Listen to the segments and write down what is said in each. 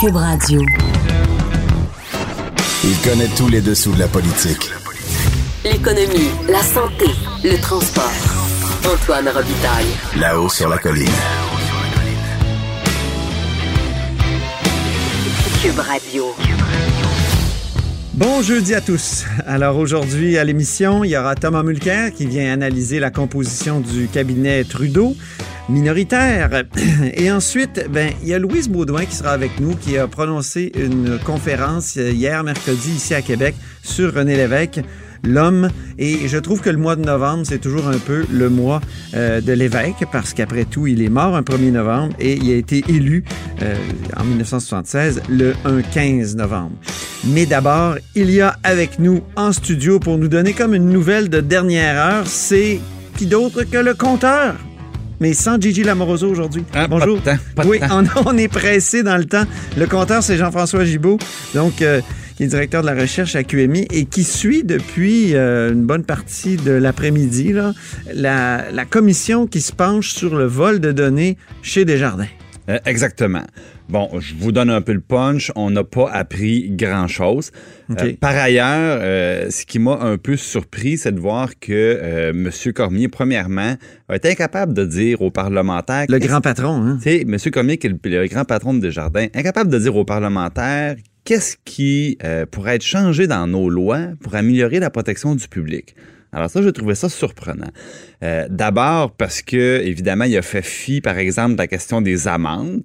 Cube Radio. Il connaît tous les dessous de la politique. L'économie, la santé, le transport. Antoine Robitaille. Là-haut sur la colline. Cube Radio. Bon jeudi à tous. Alors aujourd'hui à l'émission, il y aura Thomas Mulcair qui vient analyser la composition du cabinet Trudeau minoritaire. Et ensuite, ben, il y a Louise Baudouin qui sera avec nous, qui a prononcé une conférence hier, mercredi, ici à Québec, sur René Lévesque l'homme. Et je trouve que le mois de novembre, c'est toujours un peu le mois euh, de l'évêque, parce qu'après tout, il est mort un 1er novembre et il a été élu euh, en 1976 le 1 15 novembre. Mais d'abord, il y a avec nous en studio pour nous donner comme une nouvelle de dernière heure, c'est qui d'autre que le compteur? Mais sans Gigi Lamoroso aujourd'hui. Ah, Bonjour. Pas de temps, pas de oui, temps. On, on est pressé dans le temps. Le compteur, c'est Jean-François Gibault, donc euh, qui est directeur de la recherche à QMI et qui suit depuis euh, une bonne partie de l'après-midi la, la commission qui se penche sur le vol de données chez Desjardins. Euh, exactement. Bon, je vous donne un peu le punch. On n'a pas appris grand-chose. Euh, par ailleurs, euh, ce qui m'a un peu surpris, c'est de voir que euh, M. Cormier, premièrement, a été incapable de dire aux parlementaires... Le grand patron, hein? Tu sais, M. Cormier, qui est le, le grand patron de Desjardins, incapable de dire aux parlementaires qu'est-ce qui pourrait être changé dans nos lois pour améliorer la protection du public. Alors ça, j'ai trouvé ça surprenant. D'abord parce que, évidemment, il a fait fi, par exemple, de la question des amendes.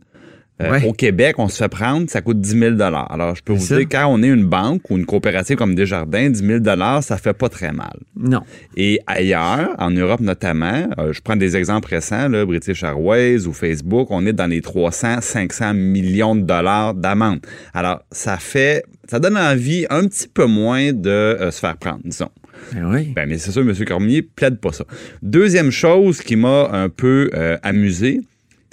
Euh, Ouais. Au Québec, on se fait prendre, ça coûte 10 000 Alors, je peux vous ça. dire, quand on est une banque ou une coopérative comme Desjardins, 10 000 ça fait pas très mal. Non. Et ailleurs, en Europe notamment, euh, je prends des exemples récents, là, British Airways ou Facebook, on est dans les 300, 500 millions de dollars d'amende. Alors, ça fait, ça donne envie un petit peu moins de euh, se faire prendre, disons. Ben oui. Ben, mais c'est sûr, M. Cormier plaide pas ça. Deuxième chose qui m'a un peu euh, amusé,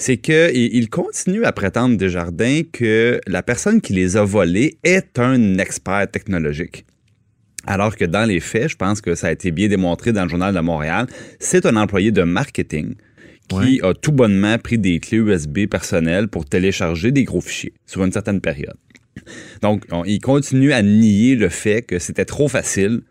c'est qu'il il continue à prétendre Desjardins que la personne qui les a volés est un expert technologique. Alors que dans les faits, je pense que ça a été bien démontré dans le Journal de Montréal, c'est un employé de marketing qui a tout bonnement pris des clés USB personnelles pour télécharger des gros fichiers sur une certaine période. Donc, on- il continue à nier le fait que c'était trop facile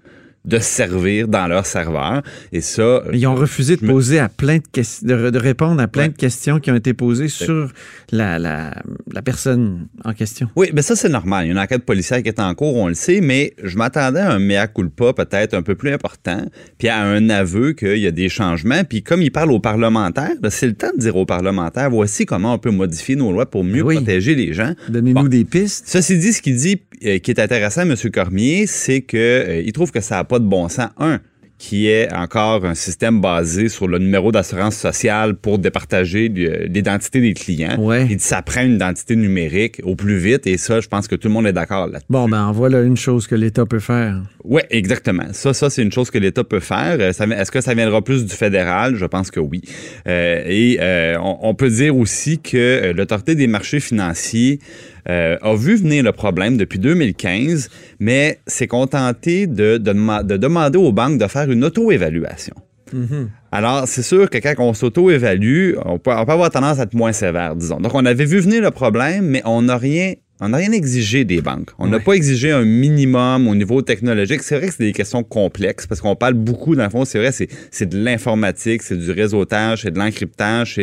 de se servir dans leur serveur. Et ça, euh, Ils ont refusé de me- poser à plein de questions, de, de répondre à plein Ouais. de questions qui ont été posées sur la, la, la personne en question. Oui, mais ça, c'est normal. Il y a une enquête policière qui est en cours, on le sait, mais je m'attendais à un mea culpa peut-être un peu plus important, puis à un aveu qu'il y a des changements. Puis comme il parle aux parlementaires, ben, c'est le temps de dire aux parlementaires, voici comment on peut modifier nos lois pour mieux Oui. protéger les gens. Donnez-nous Bon. des pistes. Ceci dit, ce qu'il dit, euh, qui est intéressant, M. Cormier, c'est qu'il il trouve que ça n'a pas de bon sens. Un, qui est encore un système basé sur le numéro d'assurance sociale pour départager l'identité des clients. Ouais. Il dit ça prend une identité numérique au plus vite et ça, je pense que tout le monde est d'accord là. Bon, ben voilà une chose que l'État peut faire. Oui, exactement. Ça, ça c'est une chose que l'État peut faire. Euh, Est-ce que ça viendra plus du fédéral? Je pense que oui. Euh, et euh, on, on peut dire aussi que l'Autorité des marchés financiers euh, a vu venir le problème depuis 2015, mais s'est contenté de, de, dema- de demander aux banques de faire une auto-évaluation. Alors, c'est sûr que quand on s'auto-évalue, on peut, on peut avoir tendance à être moins sévère, disons. Donc, on avait vu venir le problème, mais on n'a rien, on n'a rien exigé des banques. On n'a Ouais. pas exigé un minimum au niveau technologique. C'est vrai que c'est des questions complexes parce qu'on parle beaucoup, dans le fond, c'est vrai, c'est de l'informatique, c'est du réseautage, c'est de l'encryptage.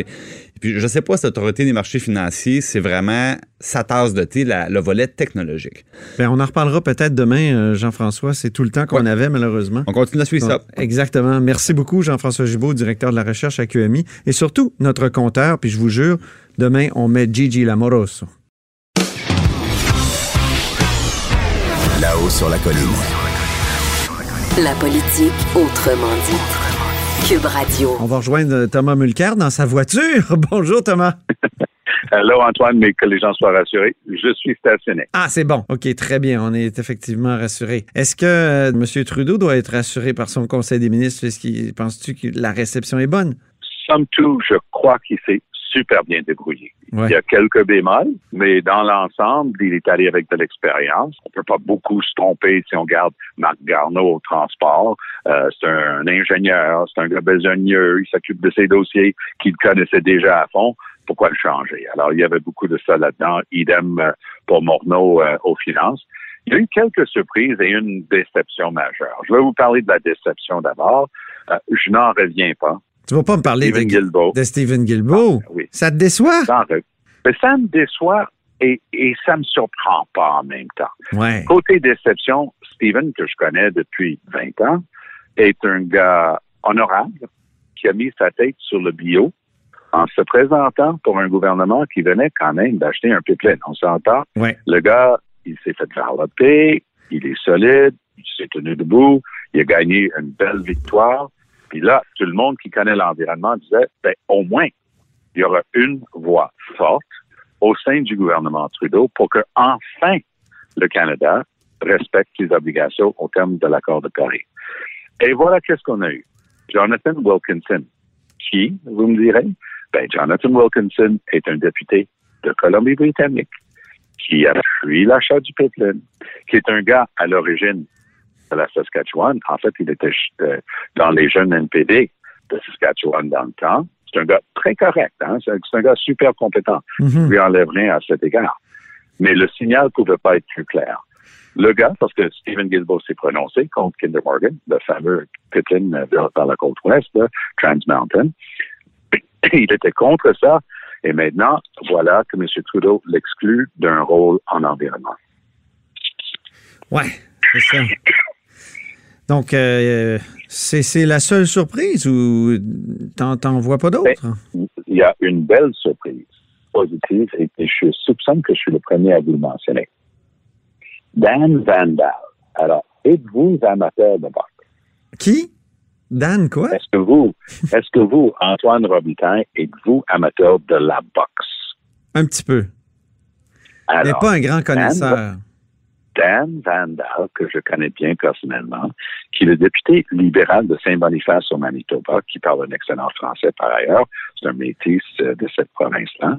Puis, je ne sais pas, cette autorité des marchés financiers, c'est vraiment sa tasse de thé, la- le volet technologique. Ben, on en reparlera peut-être demain, euh, Jean-François. C'est tout le temps qu'on Ouais. avait, malheureusement. On continue à suivre ça. Exactement. Merci beaucoup, Jean-François Gibault, directeur de la recherche à QMI. Et surtout, notre compteur. Puis je vous jure, demain, on met Gigi Lamoroso. Là-haut sur la colline. La politique autrement dit. Cube Radio. On va rejoindre euh, Thomas Mulcair dans sa voiture. Bonjour, Thomas. Hello Antoine, mais que les gens soient rassurés, je suis stationné. Ah, c'est bon. OK, très bien. On est effectivement rassuré. Est-ce que euh, M. Trudeau doit être rassuré par son Conseil des ministres? Est-ce qu'il- Penses-tu que la réception est bonne? Somme toute, je crois qu'il s'est super bien débrouillé. Ouais. Il y a quelques bémols, mais dans l'ensemble, il est allé avec de l'expérience. On peut pas beaucoup se tromper si on garde Marc Garneau au transport. Euh, c'est un, ingénieur, c'est un gars besogneux, il s'occupe de ses dossiers qu'il connaissait déjà à fond. Pourquoi le changer? Alors, il y avait beaucoup de ça là-dedans. Idem euh, pour Morneau euh, aux finances. Il y a eu quelques surprises et une déception majeure. Je vais vous parler de la déception d'abord. Euh, je n'en reviens pas. Tu vas pas me parler Stephen de, Guilbeault. de Stephen Guilbeault? Ah, oui. Ça te déçoit? Mais ça me déçoit et, et ça me surprend pas en même temps. Ouais. Côté déception, Steven, que je connais depuis 20 ans, est un gars honorable qui a mis sa tête sur le bio en se présentant pour un gouvernement qui venait quand même d'acheter un pipeline. On s'entend? Ouais. Le gars, il s'est fait varloper, il est solide, il s'est tenu debout, il a gagné une belle victoire. Puis là, tout le monde qui connaît l'environnement disait, ben, au moins, il y aura une voix forte au sein du gouvernement Trudeau pour que enfin le Canada respecte ses obligations au terme de l'accord de Paris. Et voilà qu'est-ce qu'on a eu. Jonathan Wilkinson, qui, vous me direz, ben, Jonathan Wilkinson est un député de Colombie-Britannique qui appuie l'achat du pipeline, qui est un gars à l'origine de la Saskatchewan. En fait, il était euh, dans les jeunes NPD de Saskatchewan dans le temps. C'est un gars très correct. Hein? C'est un gars super compétent. Je Mhm. lui enlève rien à cet égard. Mais le signal ne pouvait pas être plus clair. Le gars, parce que Stephen Guilbeault s'est prononcé contre Kinder Morgan, le fameux pipeline vers la côte ouest, Trans Mountain, il était contre ça. Et maintenant, voilà que M. Trudeau l'exclut d'un rôle en environnement. Ouais, c'est ça. Donc, euh, c'est c'est la seule surprise ou t'en t'en vois pas d'autres? Il y a une belle surprise positive et, et je soupçonne que je suis le premier à vous le mentionner. Dan Vandal. Alors, êtes-vous amateur de boxe? Qui? Dan, quoi? Est-ce que vous, est-ce que vous, Antoine Robitaille, êtes-vous amateur de la boxe? Un petit peu. Alors, pas un grand connaisseur. Dan Vandal, que je connais bien personnellement, qui est le député libéral de Saint-Boniface au Manitoba, qui parle un excellent français par ailleurs, c'est un métis euh, de cette province-là.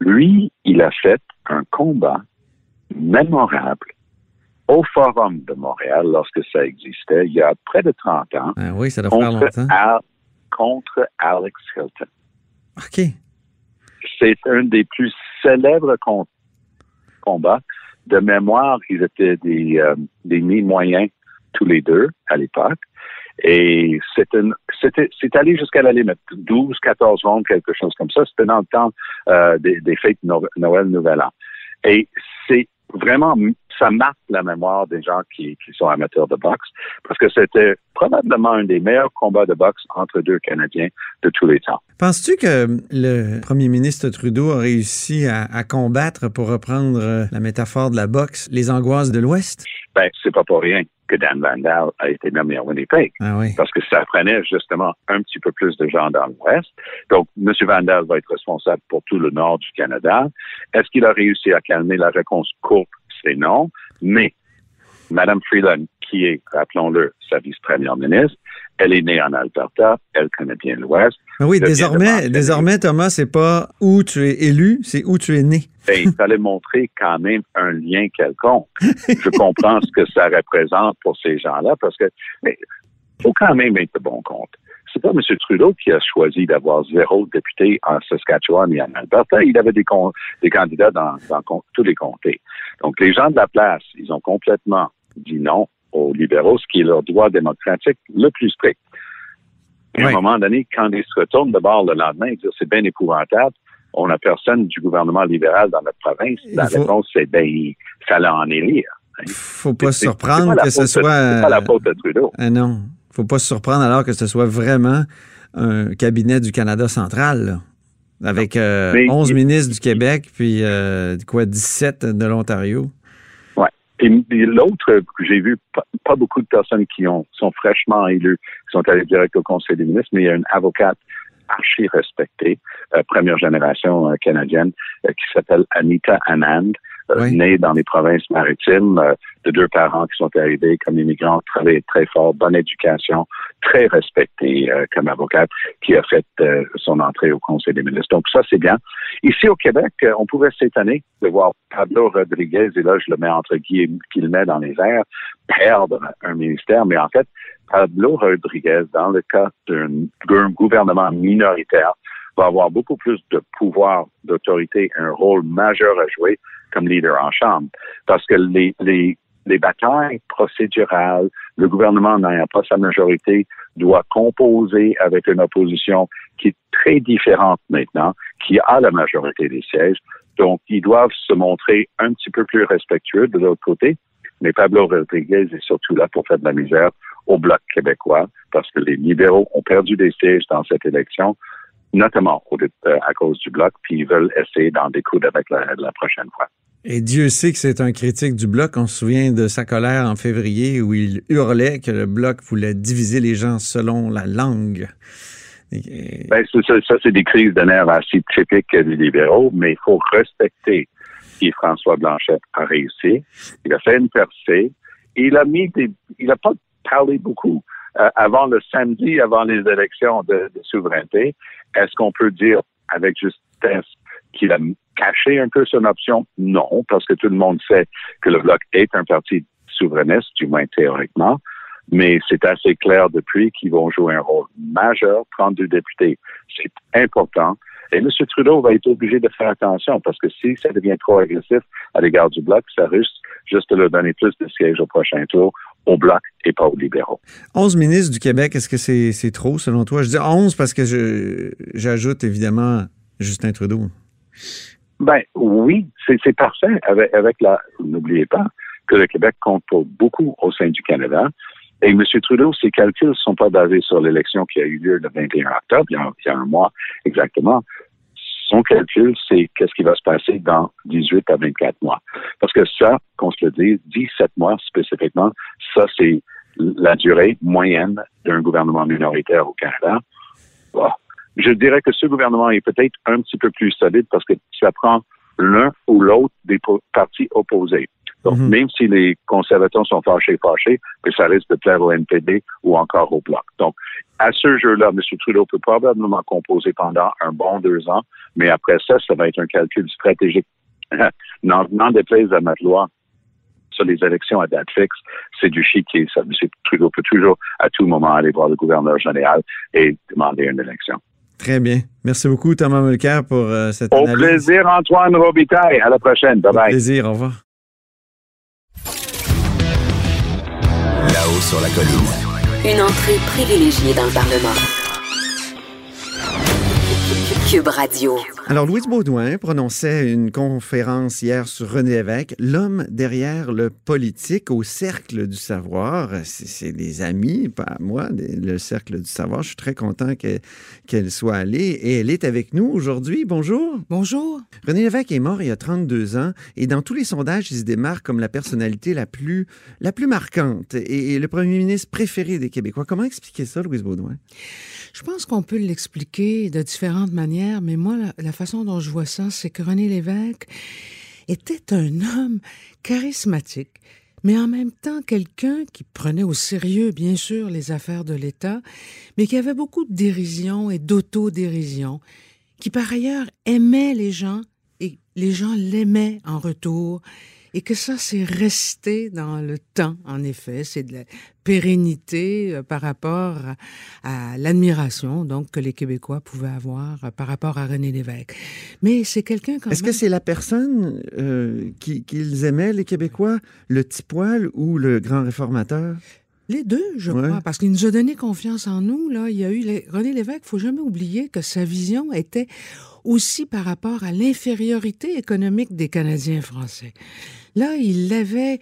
Lui, il a fait un combat mémorable au Forum de Montréal lorsque ça existait, il y a près de 30 ans, Ah oui, ça doit faire contre, longtemps. Al- contre Alex Hilton. OK. C'est un des plus célèbres com- combats. De mémoire, ils étaient des, euh, des mi-moyens tous les deux à l'époque. Et c'est allé jusqu'à la limite, 12, 14 rondes, quelque chose comme ça. C'était dans le temps euh, des, des fêtes Noël, Nouvel An. Et c'est vraiment, ça marque la mémoire des gens qui, qui sont amateurs de boxe, parce que c'était probablement un des meilleurs combats de boxe entre deux Canadiens de tous les temps. Penses-tu que le premier ministre Trudeau a réussi à, à combattre, pour reprendre euh, la métaphore de la boxe, les angoisses de l'Ouest? Ben, c'est pas pour rien que Dan Vandal a été nommé à Winnipeg. Ah oui. parce que ça prenait justement un petit peu plus de gens dans l'Ouest. Donc, M. Vandal va être responsable pour tout le nord du Canada. Est-ce qu'il a réussi à calmer la réponse courte? C'est non. Mais Mme Freeland, qui est, rappelons-le, sa vice-première ministre, elle est née en Alberta, elle connaît bien l'Ouest. Ah oui, désormais, désormais, Thomas, c'est pas où tu es élu, c'est où tu es né. Et il fallait montrer quand même un lien quelconque. Je comprends ce que ça représente pour ces gens-là, parce que mais faut quand même être de bon compte. C'est pas M. Trudeau qui a choisi d'avoir zéro député en Saskatchewan et en Alberta. Il avait des, con- des candidats dans, tous les comtés. Donc, les gens de la place, ils ont complètement dit non aux libéraux, ce qui est leur droit démocratique le plus strict. Et à un moment donné, quand ils se retournent de bord le lendemain, ils disent c'est bien épouvantable, on n'a personne du gouvernement libéral dans notre province. La faut- réponse, c'est ben, il fallait en élire. Faut pas se surprendre la que ce soit. C'est pas la faute de Trudeau. Ah non. Faut pas se surprendre alors que ce soit vraiment un cabinet du Canada central, là, avec euh, Mais 11 il- ministres du Québec, puis euh, quoi, 17 de l'Ontario. Et puis l'autre, que j'ai vu pas, pas beaucoup de personnes qui ont, sont fraîchement élues, qui sont allées direct au Conseil des ministres, mais il y a une avocate archi respectée, euh, première génération euh, canadienne, qui s'appelle Anita Anand, Oui. née dans les provinces maritimes, euh, de deux parents qui sont arrivés comme immigrants, travaillé très fort, bonne éducation, très respectée euh, comme avocate, qui a fait euh, son entrée au Conseil des ministres. Donc ça, c'est bien. Ici au Québec, euh, on pouvait s'étonner de voir Pablo Rodriguez, et là je le mets entre guillemets dans les airs, perdre un ministère, mais en fait, Pablo Rodriguez, dans le cas d'un d'un gouvernement minoritaire, va avoir beaucoup plus de pouvoir, d'autorité, un rôle majeur à jouer comme leader en Chambre. Parce que les, les, les batailles procédurales, le gouvernement n'ayant pas sa majorité, doit composer avec une opposition qui est très différente maintenant, qui a la majorité des sièges. Donc, ils doivent se montrer un petit peu plus respectueux de l'autre côté. Mais Pablo Rodriguez est surtout là pour faire de la misère au Bloc québécois parce que les libéraux ont perdu des sièges dans cette élection, notamment euh, à cause du Bloc, puis ils veulent essayer d'en découdre avec la, la prochaine fois. Et Dieu sait que c'est un critique du Bloc. On se souvient de sa colère en février où il hurlait que le Bloc voulait diviser les gens selon la langue. Ben, ça, ça c'est des crises de nerfs assez typiques des libéraux, mais il faut respecter qui François Blanchet a réussi. Il a fait une percée. Il a mis des, il n'a pas parlé beaucoup. Euh, avant le samedi, avant les élections de, de souveraineté, est-ce qu'on peut dire avec justesse qu'il a caché un peu son option? Non, parce que tout le monde sait que le Bloc est un parti souverainiste, du moins théoriquement. Mais c'est assez clair depuis qu'ils vont jouer un rôle majeur, 32 députés. C'est important. Et M. Trudeau va être obligé de faire attention parce que si ça devient trop agressif à l'égard du Bloc, ça risque juste de leur donner plus de sièges au prochain tour au Bloc et pas aux libéraux. 11 ministres du Québec, est-ce que c'est trop selon toi? Je dis 11 parce que j'ajoute évidemment Justin Trudeau. Ben oui, c'est parfait avec, avec la. N'oubliez pas que le Québec compte pour beaucoup au sein du Canada. Et M. Trudeau, ses calculs ne sont pas basés sur l'élection qui a eu lieu le 21 octobre, il y a, un mois exactement. Son calcul, c'est qu'est-ce qui va se passer dans 18 à 24 mois. Parce que ça, qu'on se le dise, 17 mois spécifiquement, ça, c'est la durée moyenne d'un gouvernement minoritaire au Canada. Je dirais que ce gouvernement est peut-être un petit peu plus solide parce que ça prend l'un ou l'autre des partis opposés. Donc, mhm. même si les conservateurs sont fâchés, fâchés, que ça risque de plaire au NPD ou encore au Bloc. Donc, à ce jeu-là, M. Trudeau peut probablement composer pendant un bon deux ans, mais après ça, ça va être un calcul stratégique. N'en déplaise à loi sur les élections à date fixe, c'est du chiquier. Ça, M. Trudeau peut toujours, à tout moment, aller voir le gouverneur général et demander une élection. Très bien. Merci beaucoup, Thomas Mulcair, pour euh, cette Au analyse. Au plaisir, Antoine Robitaille. À la prochaine. Bye-bye. Au plaisir. Au revoir. Une entrée privilégiée dans le Parlement. Cube Radio. Alors, Louise Baudouin prononçait une conférence hier sur René Lévesque, l'homme derrière le politique au cercle du savoir. C'est des amis, pas moi, le cercle du savoir. Je suis très content qu'elle soit allée et elle est avec nous aujourd'hui. Bonjour. Bonjour. René Lévesque est mort il y a 32 ans et dans tous les sondages, il se démarque comme la personnalité la plus, la plus marquante et, et le premier ministre préféré des Québécois. Comment expliquer ça, Louise Baudouin? Je pense qu'on peut l'expliquer de différentes manières, mais moi, la, façon dont je vois ça, c'est que René Lévesque était un homme charismatique, mais en même temps quelqu'un qui prenait au sérieux, bien sûr, les affaires de l'État, mais qui avait beaucoup de dérision et d'autodérision, qui par ailleurs aimait les gens et les gens l'aimaient en retour et que ça, c'est resté dans le temps, en effet. C'est de la pérennité euh, par rapport à, l'admiration donc que les Québécois pouvaient avoir euh, par rapport à René Lévesque. Mais c'est quelqu'un quand Est-ce que c'est la personne euh, qu'ils aimaient, les Québécois, le petit poil ou le grand réformateur? Les deux, je crois, parce qu'il nous a donné confiance en nous. Là, il y a eu René Lévesque. Faut jamais oublier que sa vision était aussi par rapport à l'infériorité économique des Canadiens français. Là, il l'avait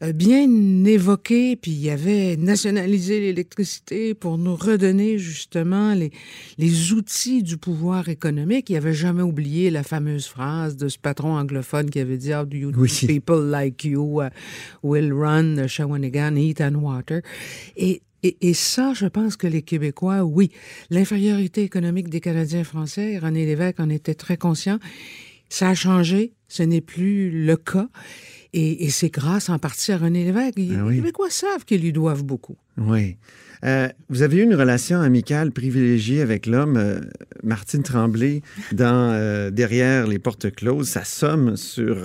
bien évoqué, puis il avait nationalisé l'électricité pour nous redonner justement les, les outils du pouvoir économique. Il avait jamais oublié la fameuse phrase de ce patron anglophone qui avait dit How do you people like you uh, will run Shawinigan, eat and water? Et et, et, ça, je pense que les Québécois, oui, l'infériorité économique des Canadiens français, René Lévesque en était très conscient. Ça a changé, ce n'est plus le cas. Et, c'est grâce en partie à René Lévesque. Les Québécois savent qu'ils lui doivent beaucoup. Oui. Euh, vous avez eu une relation amicale privilégiée avec l'homme, euh, Martine Tremblay, dans euh, Derrière les portes closes. Ça somme sur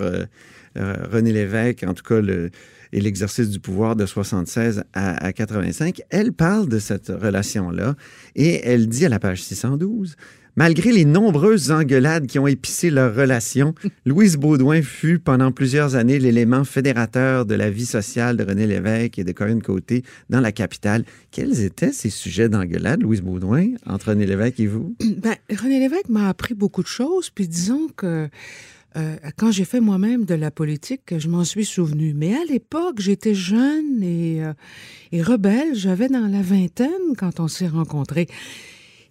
René Lévesque, en tout cas, le, et l'exercice du pouvoir de 76 à, à 85. Elle parle de cette relation-là et elle dit à la page 612 Malgré les nombreuses engueulades qui ont épicé leur relation, Louise Baudouin fut pendant plusieurs années l'élément fédérateur de la vie sociale de René Lévesque et de Corinne Côté dans la capitale. Quels étaient ces sujets d'engueulade, Louise Baudouin, entre René Lévesque et vous? Ben, René Lévesque m'a appris beaucoup de choses, puis disons que euh, quand j'ai fait moi-même de la politique, je m'en suis souvenu. Mais à l'époque, j'étais jeune et, euh, et rebelle. J'avais dans la vingtaine quand on s'est rencontrés.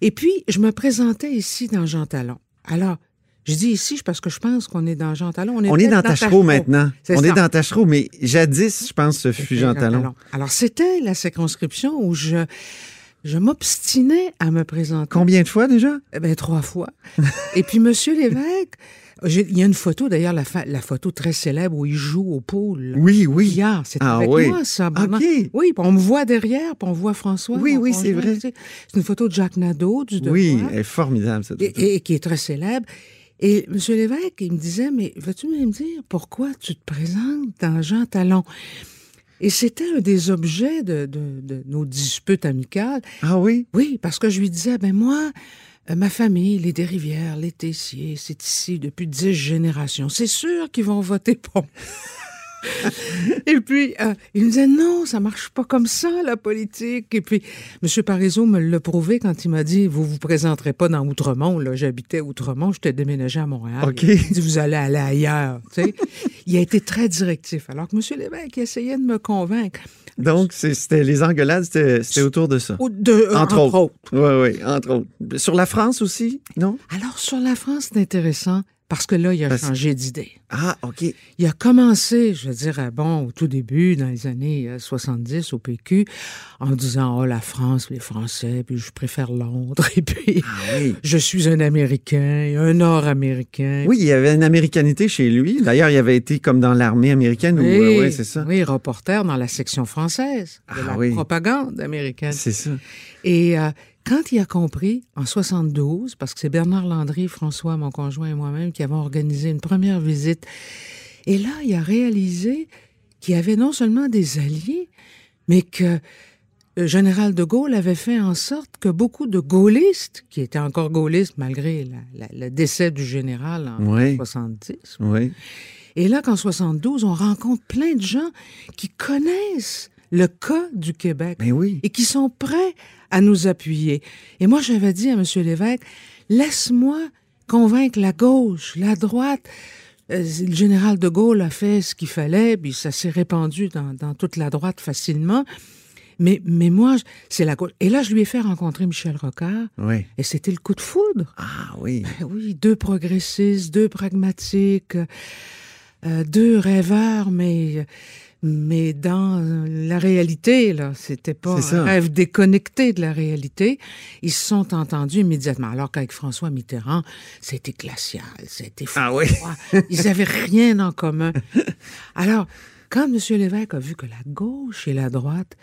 Et puis, je me présentais ici dans Jean Talon. Alors, je dis ici parce que je pense qu'on est dans Jean Talon. On est, dans, Tachereau maintenant. On est dans Tachereau, mais jadis, je pense, ce fut Jean Talon. Alors, c'était la circonscription où je, je m'obstinais à me présenter. Combien de fois déjà? Eh bien, trois fois. Et puis, Monsieur l'évêque, il y a une photo, d'ailleurs, la, la, photo très célèbre où il joue au pool. Oui, oui. Hier, c'était ah, avec moi, ça. OK. Oui, on me voit derrière, puis on voit François. Oui, oui, c'est vrai. C'est une photo de Jacques Nadeau, du Oui, elle est formidable, cette photo. Et, qui est très célèbre. Et M. Lévesque, il me disait, mais veux-tu me dire pourquoi tu te présentes dans Jean Talon? Et c'était un des objets de, de, de, nos disputes amicales. Ah oui? Oui, parce que je lui disais, ben moi, ma famille, les Desrivières, les Tessiers, c'est ici depuis dix générations. C'est sûr qu'ils vont voter pour et puis, euh, il me disait non, ça marche pas comme ça, la politique. Et puis, M. Parizeau me l'a prouvé quand il m'a dit Vous vous présenterez pas dans Outremont. Là, j'habitais Outremont, j'étais déménagé à Montréal. Il dit Vous allez aller ailleurs. il a été très directif. Alors que M. Lévesque essayait de me convaincre. Donc, c'était les engueulades, c'était autour de ça. De, entre, autres. Oui, oui, entre autres. Sur la France aussi, non? Alors, sur la France, c'est intéressant parce que là, il a changé d'idée. Ah, OK. Il a commencé, je veux dire, bon, au tout début, dans les années 70 euh, au PQ, en disant, oh, la France, les Français, puis je préfère Londres, et puis ah, oui. je suis un Américain, un Nord-Américain. Oui, il y avait une américanité chez lui. D'ailleurs, il avait été comme dans l'armée américaine. Oui, oui c'est ça. Oui, reporter dans la section française de ah, la propagande américaine. C'est ça. Et euh, quand il a compris, en 72, parce que c'est Bernard Landry, François, mon conjoint et moi-même qui avons organisé une première visite, et là, il a réalisé qu'il y avait non seulement des alliés, mais que le général de Gaulle avait fait en sorte que beaucoup de gaullistes, qui étaient encore gaullistes malgré le décès du général en 70, oui. et là qu'en 72, on rencontre plein de gens qui connaissent le cas du Québec oui. et qui sont prêts à nous appuyer. Et moi, j'avais dit à M. Lévesque, laisse-moi convaincre la gauche, la droite. Euh, le général de Gaulle a fait ce qu'il fallait, puis ça s'est répandu dans, toute la droite facilement. Mais, mais moi, c'est la gauche. Et là, je lui ai fait rencontrer Michel Rocard. Oui. Et c'était le coup de foudre. Ah oui. Ben oui, deux progressistes, deux pragmatiques, euh, deux rêveurs, mais mais dans la réalité, là, c'était pas un rêve déconnecté de la réalité. Ils se sont entendus immédiatement. Alors qu'avec François Mitterrand, c'était glacial, c'était froid. Ah oui. Ils avaient rien en commun. Alors, quand M. Lévesque a vu que la gauche et la droite,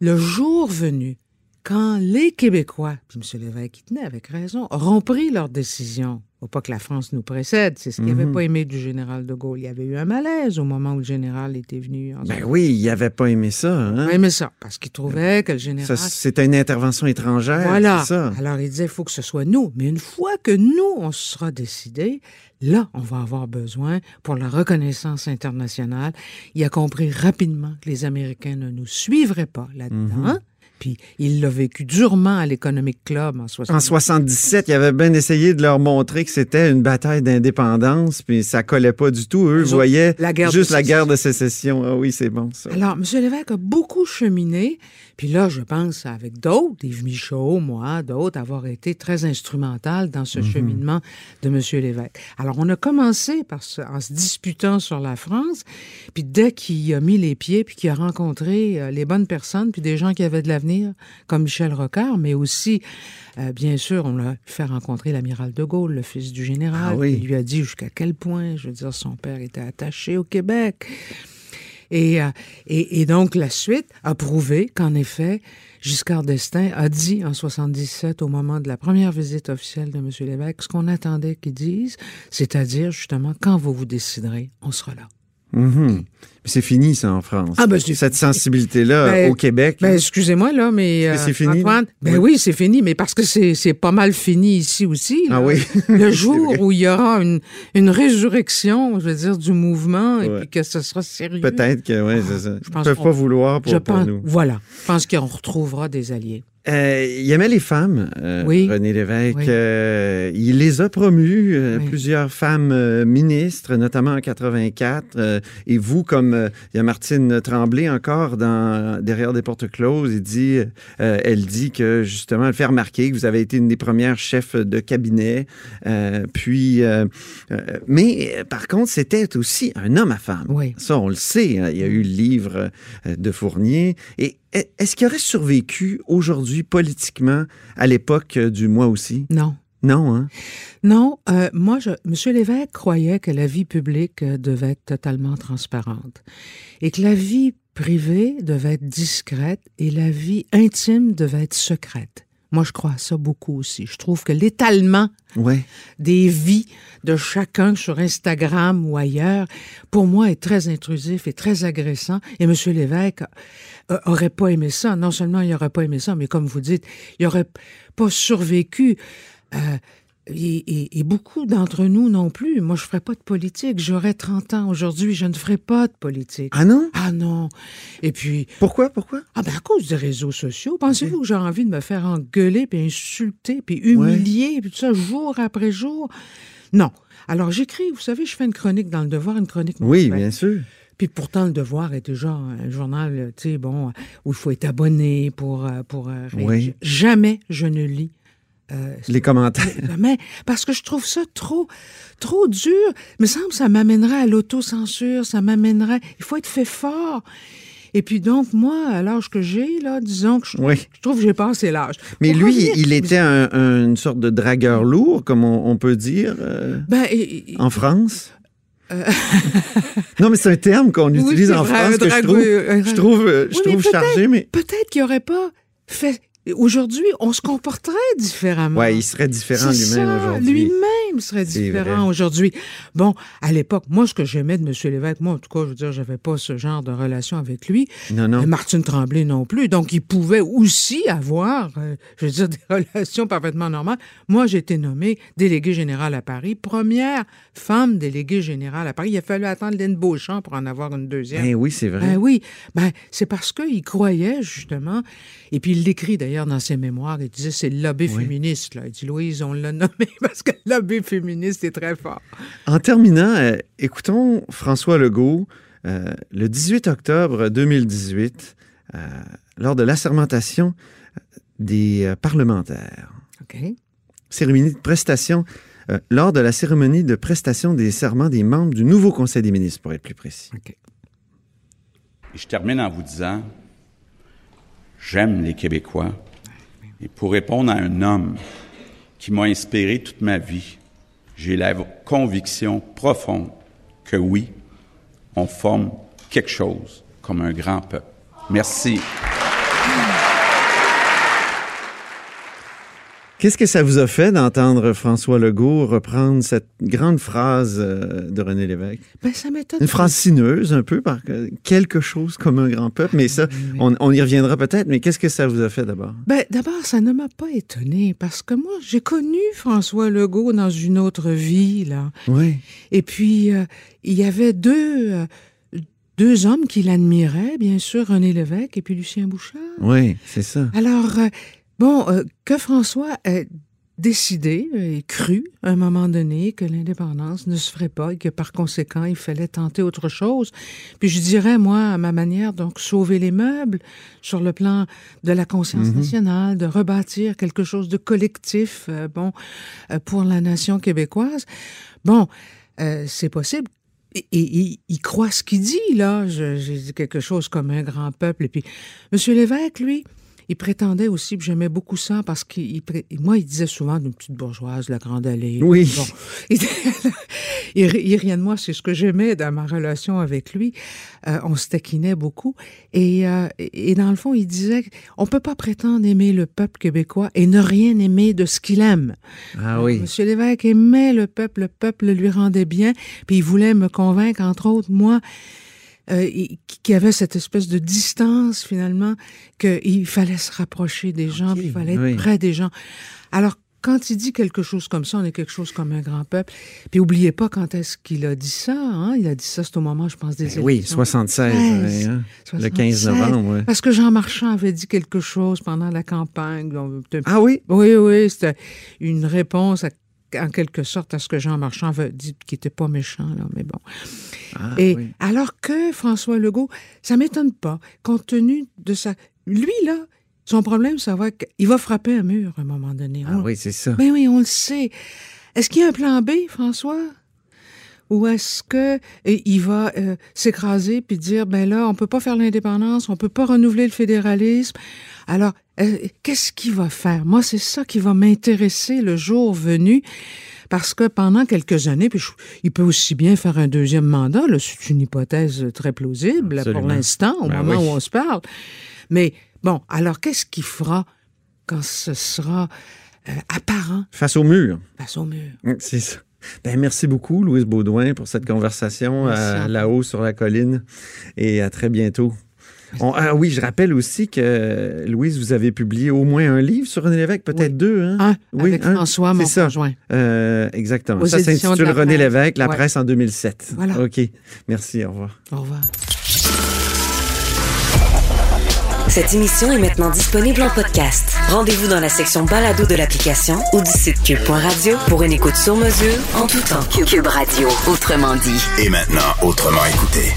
le jour venu, quand les Québécois, puis M. Lévesque qui tenait avec raison, auront pris leur décision pas que la France nous précède. C'est ce qu'il n'avait mhm. pas aimé du général de Gaulle. Il y avait eu un malaise au moment où le général était venu. En ben oui, il n'avait pas aimé ça. Hein? Il aimé ça, parce qu'il trouvait que le général... C'était une intervention étrangère, voilà. ça. Alors il disait, il faut que ce soit nous. Mais une fois que nous, on sera décidé, là, on va avoir besoin pour la reconnaissance internationale. Il a compris rapidement que les Américains ne nous suivraient pas là-dedans. Mhm. Puis il l'a vécu durement à l'Economic Club en 77. En 77, il avait bien essayé de leur montrer que c'était une bataille d'indépendance, puis ça collait pas du tout. Eux voyaient juste la guerre de sécession. Ah oui, c'est bon ça. Alors, M. Lévesque a beaucoup cheminé, puis là, je pense avec d'autres, Yves Michaud, moi, d'autres, avoir été très instrumental dans ce mhm. cheminement de M. Lévesque. Alors, on a commencé par en se disputant sur la France, puis dès qu'il a mis les pieds, puis qu'il a rencontré euh, les bonnes personnes, puis des gens qui avaient de l'avenir, comme Michel Rocard, mais aussi, euh, bien sûr, on l'a fait rencontrer l'amiral de Gaulle, le fils du général. Ah Il lui a dit jusqu'à quel point, je veux dire, son père était attaché au Québec. Et, euh, et, donc, la suite a prouvé qu'en effet, Giscard d'Estaing a dit en 77, au moment de la première visite officielle de M. Lévesque, ce qu'on attendait qu'il dise, c'est-à-dire, justement, quand vous vous déciderez, on sera là. Mhm. C'est fini, ça, en France. Ah, ben, Cette sensibilité-là, Ben, au Québec. Ben, excusez-moi, là, mais. Que c'est fini, Antoine, ben Oui. oui, c'est fini, mais parce que c'est pas mal fini ici aussi. là. Ah oui? Le jour où il y aura une, une résurrection, je veux dire, du mouvement, et puis que ce sera sérieux. Peut-être que, oui, c'est ça. Je Ils pense peuvent qu'on- pas vouloir pour, Je pour pense, nous. voilà. Je pense qu'on retrouvera des alliés. Euh, il aimait les femmes, euh, Oui. René Lévesque. Oui. Euh, il les a promues, euh, Oui. plusieurs femmes euh, ministres, notamment en 84. Euh, et vous, comme euh, il y a Martine Tremblay encore dans Derrière des portes closes, il dit, euh, elle dit que justement, elle fait remarquer que vous avez été une des premières chefs de cabinet. Euh, puis, euh, mais par contre, c'était aussi un homme à femme. Oui. Ça, on le sait. hein. Il y a eu le livre de Fournier. Et est-ce qu'il aurait survécu aujourd'hui politiquement à l'époque du moi aussi? Non. Non, hein? Non, euh, moi, je, M. Lévesque croyait que la vie publique euh, devait être totalement transparente et que la vie privée devait être discrète et la vie intime devait être secrète. Moi, je crois à ça beaucoup aussi. Je trouve que l'étalement Ouais. des vies de chacun sur Instagram ou ailleurs, pour moi, est très intrusif et très agressant. Et M. Lévesque euh, aurait pas aimé ça. Non seulement il aurait pas aimé ça, mais comme vous dites, il aurait pas survécu. Euh, et, et- et beaucoup d'entre nous non plus. Moi, je ferais pas de politique. J'aurais 30 ans aujourd'hui, je ne ferais pas de politique. Ah non? Ah non. Et puis, Pourquoi? Pourquoi? ah ben à cause des réseaux sociaux, pensez-vous que j'ai envie de me faire engueuler, puis insulter, puis humilier, puis tout ça, jour après jour? Non. Alors j'écris, vous savez, je fais une chronique dans Le Devoir, une chronique Oui, bien sûr. Puis pourtant, Le Devoir est déjà un journal, tu sais, bon, où il faut être abonné pour, euh, pour euh, réagir. Oui. Jamais je ne lis euh, Les commentaires. Jamais. Parce que je trouve ça trop, trop dur. Il me semble que ça m'amènerait à l'autocensure, ça m'amènerait. Il faut être fait fort. Et puis donc, moi, à l'âge que j'ai, là, disons que je, Oui. je trouve que j'ai passé l'âge. Mais Pourquoi lui, dire? il était un- un- une sorte de dragueur lourd, comme on, on peut dire, euh, Ben, et- en France? non, mais c'est un terme qu'on utilise en vrai, France que je trouve, je trouve, euh, je Oui, mais trouve chargé, mais... Peut-être qu'il n'aurait pas fait. Aujourd'hui, on se comporterait différemment. Ouais, il serait différent lui-même aujourd'hui. Lui-même serait différent aujourd'hui. Bon, à l'époque, moi, ce que j'aimais de M. Lévesque, moi, en tout cas, je veux dire, j'avais pas ce genre de relation avec lui. Non, non. Et Martine Tremblay non plus. Donc, il pouvait aussi avoir, euh, je veux dire, des relations parfaitement normales. Moi, j'ai été nommée déléguée générale à Paris, première femme déléguée générale à Paris. Il a fallu attendre Lynn Beauchamp pour en avoir une deuxième. Ben oui, c'est vrai. Ben oui, ben, c'est parce qu'il croyait justement, et puis il l'écrit d'ailleurs dans ses mémoires, il disait c'est le lobby Oui. féministe. Là. Il dit Louise, on l'a nommé parce que le lobby féministe est très fort. En terminant, euh, écoutons François Legault euh, le 18 octobre 2018, euh, lors de l'assermentation des euh, parlementaires. OK? Cérémonie de prestation, euh, lors de la cérémonie de prestation des serments des membres du nouveau Conseil des ministres, pour être plus précis. OK. Et je termine en vous disant, j'aime les Québécois. Et pour répondre à un homme qui m'a inspiré toute ma vie, j'ai la conviction profonde que oui, on forme quelque chose comme un grand peuple. Merci. Qu'est-ce que ça vous a fait d'entendre François Legault reprendre cette grande phrase euh, de René Lévesque? Ben, ça m'étonne. Une phrase sineuse, un peu, par quelque chose comme un grand peuple, mais ça, Oui. on, on y reviendra peut-être, mais qu'est-ce que ça vous a fait d'abord? Ben, d'abord, ça ne m'a pas étonné parce que moi, j'ai connu François Legault dans une autre vie, là. Oui. Et puis, euh, il y avait deux, euh, deux hommes qui l'admiraient, bien sûr, René Lévesque et puis Lucien Bouchard. Oui, c'est ça. Alors, euh, bon, euh, que François ait décidé et cru à un moment donné que l'indépendance ne se ferait pas et que par conséquent, il fallait tenter autre chose. Puis je dirais, moi, à ma manière, donc sauver les meubles sur le plan de la conscience Mhm. nationale, de rebâtir quelque chose de collectif, euh, bon, euh, pour la nation québécoise. Bon, c'est possible. Et, et- et il croit ce qu'il dit, là. J'ai dit quelque chose comme un grand peuple. Et puis, M. Lévesque, lui, il prétendait aussi, puis j'aimais beaucoup ça, parce qu'il, moi, il disait souvent d'une petite bourgeoise, la grande allée. Oui. Bon. Il, il, il riait de moi, c'est ce que j'aimais dans ma relation avec lui. Euh, on se taquinait beaucoup. Et, euh, et dans le fond, il disait on peut pas prétendre aimer le peuple québécois et ne rien aimer de ce qu'il aime. Ah oui. Monsieur Lévesque aimait le peuple, le peuple lui rendait bien, puis il voulait me convaincre, entre autres, moi, euh, qui avait cette espèce de distance finalement, qu'il fallait se rapprocher des gens, qu'il fallait être près des gens. Alors, quand il dit quelque chose comme ça, on est quelque chose comme un grand peuple. Puis oubliez pas quand est-ce qu'il a dit ça. Hein? Il a dit ça, c'est au moment, je pense, des ben Oui, 76, hein? le 15 novembre. Ouais. Parce que Jean Marchand avait dit quelque chose pendant la campagne. Ah oui? Oui, oui, c'était une réponse en quelque sorte à ce que Jean Marchand avait dit, qui n'était pas méchant, là, mais bon. Ah, Et alors que François Legault, ça m'étonne pas, compte tenu de sa... Lui, là, son problème, ça va qu'il va frapper un mur à un moment donné. Ah oui, c'est ça. Mais oui, on le sait. Est-ce qu'il y a un plan B, François? Ou est-ce que il va euh, s'écraser puis dire ben là on peut pas faire l'indépendance, on peut pas renouveler le fédéralisme. Alors euh, qu'est-ce qu'il va faire? Moi c'est ça qui va m'intéresser le jour venu parce que pendant quelques années, puis il peut aussi bien faire un deuxième mandat. C'est une hypothèse très plausible pour l'instant, au ben moment où on se parle. Mais Bon, alors qu'est-ce qu'il fera quand ce sera euh, apparent? Face au mur. Face au mur. Mm, c'est ça. Ben, merci beaucoup, Louise Baudouin, pour cette conversation là-haut sur la colline. Et à très bientôt. Ah oui, je rappelle aussi que, Louise, vous avez publié au moins un livre sur René Lévesque, peut-être deux. Hein? Un, oui, avec François, mon ça. conjoint. Euh, exactement. ça s'intitule René Lévesque, La presse en 2007. Voilà. OK. Merci, au revoir. Au revoir. Cette émission est maintenant disponible en podcast. Rendez-vous dans la section balado de l'application ou du site cube.radio pour une écoute sur mesure en tout temps. Cube Radio, autrement dit. Et maintenant, autrement écouté.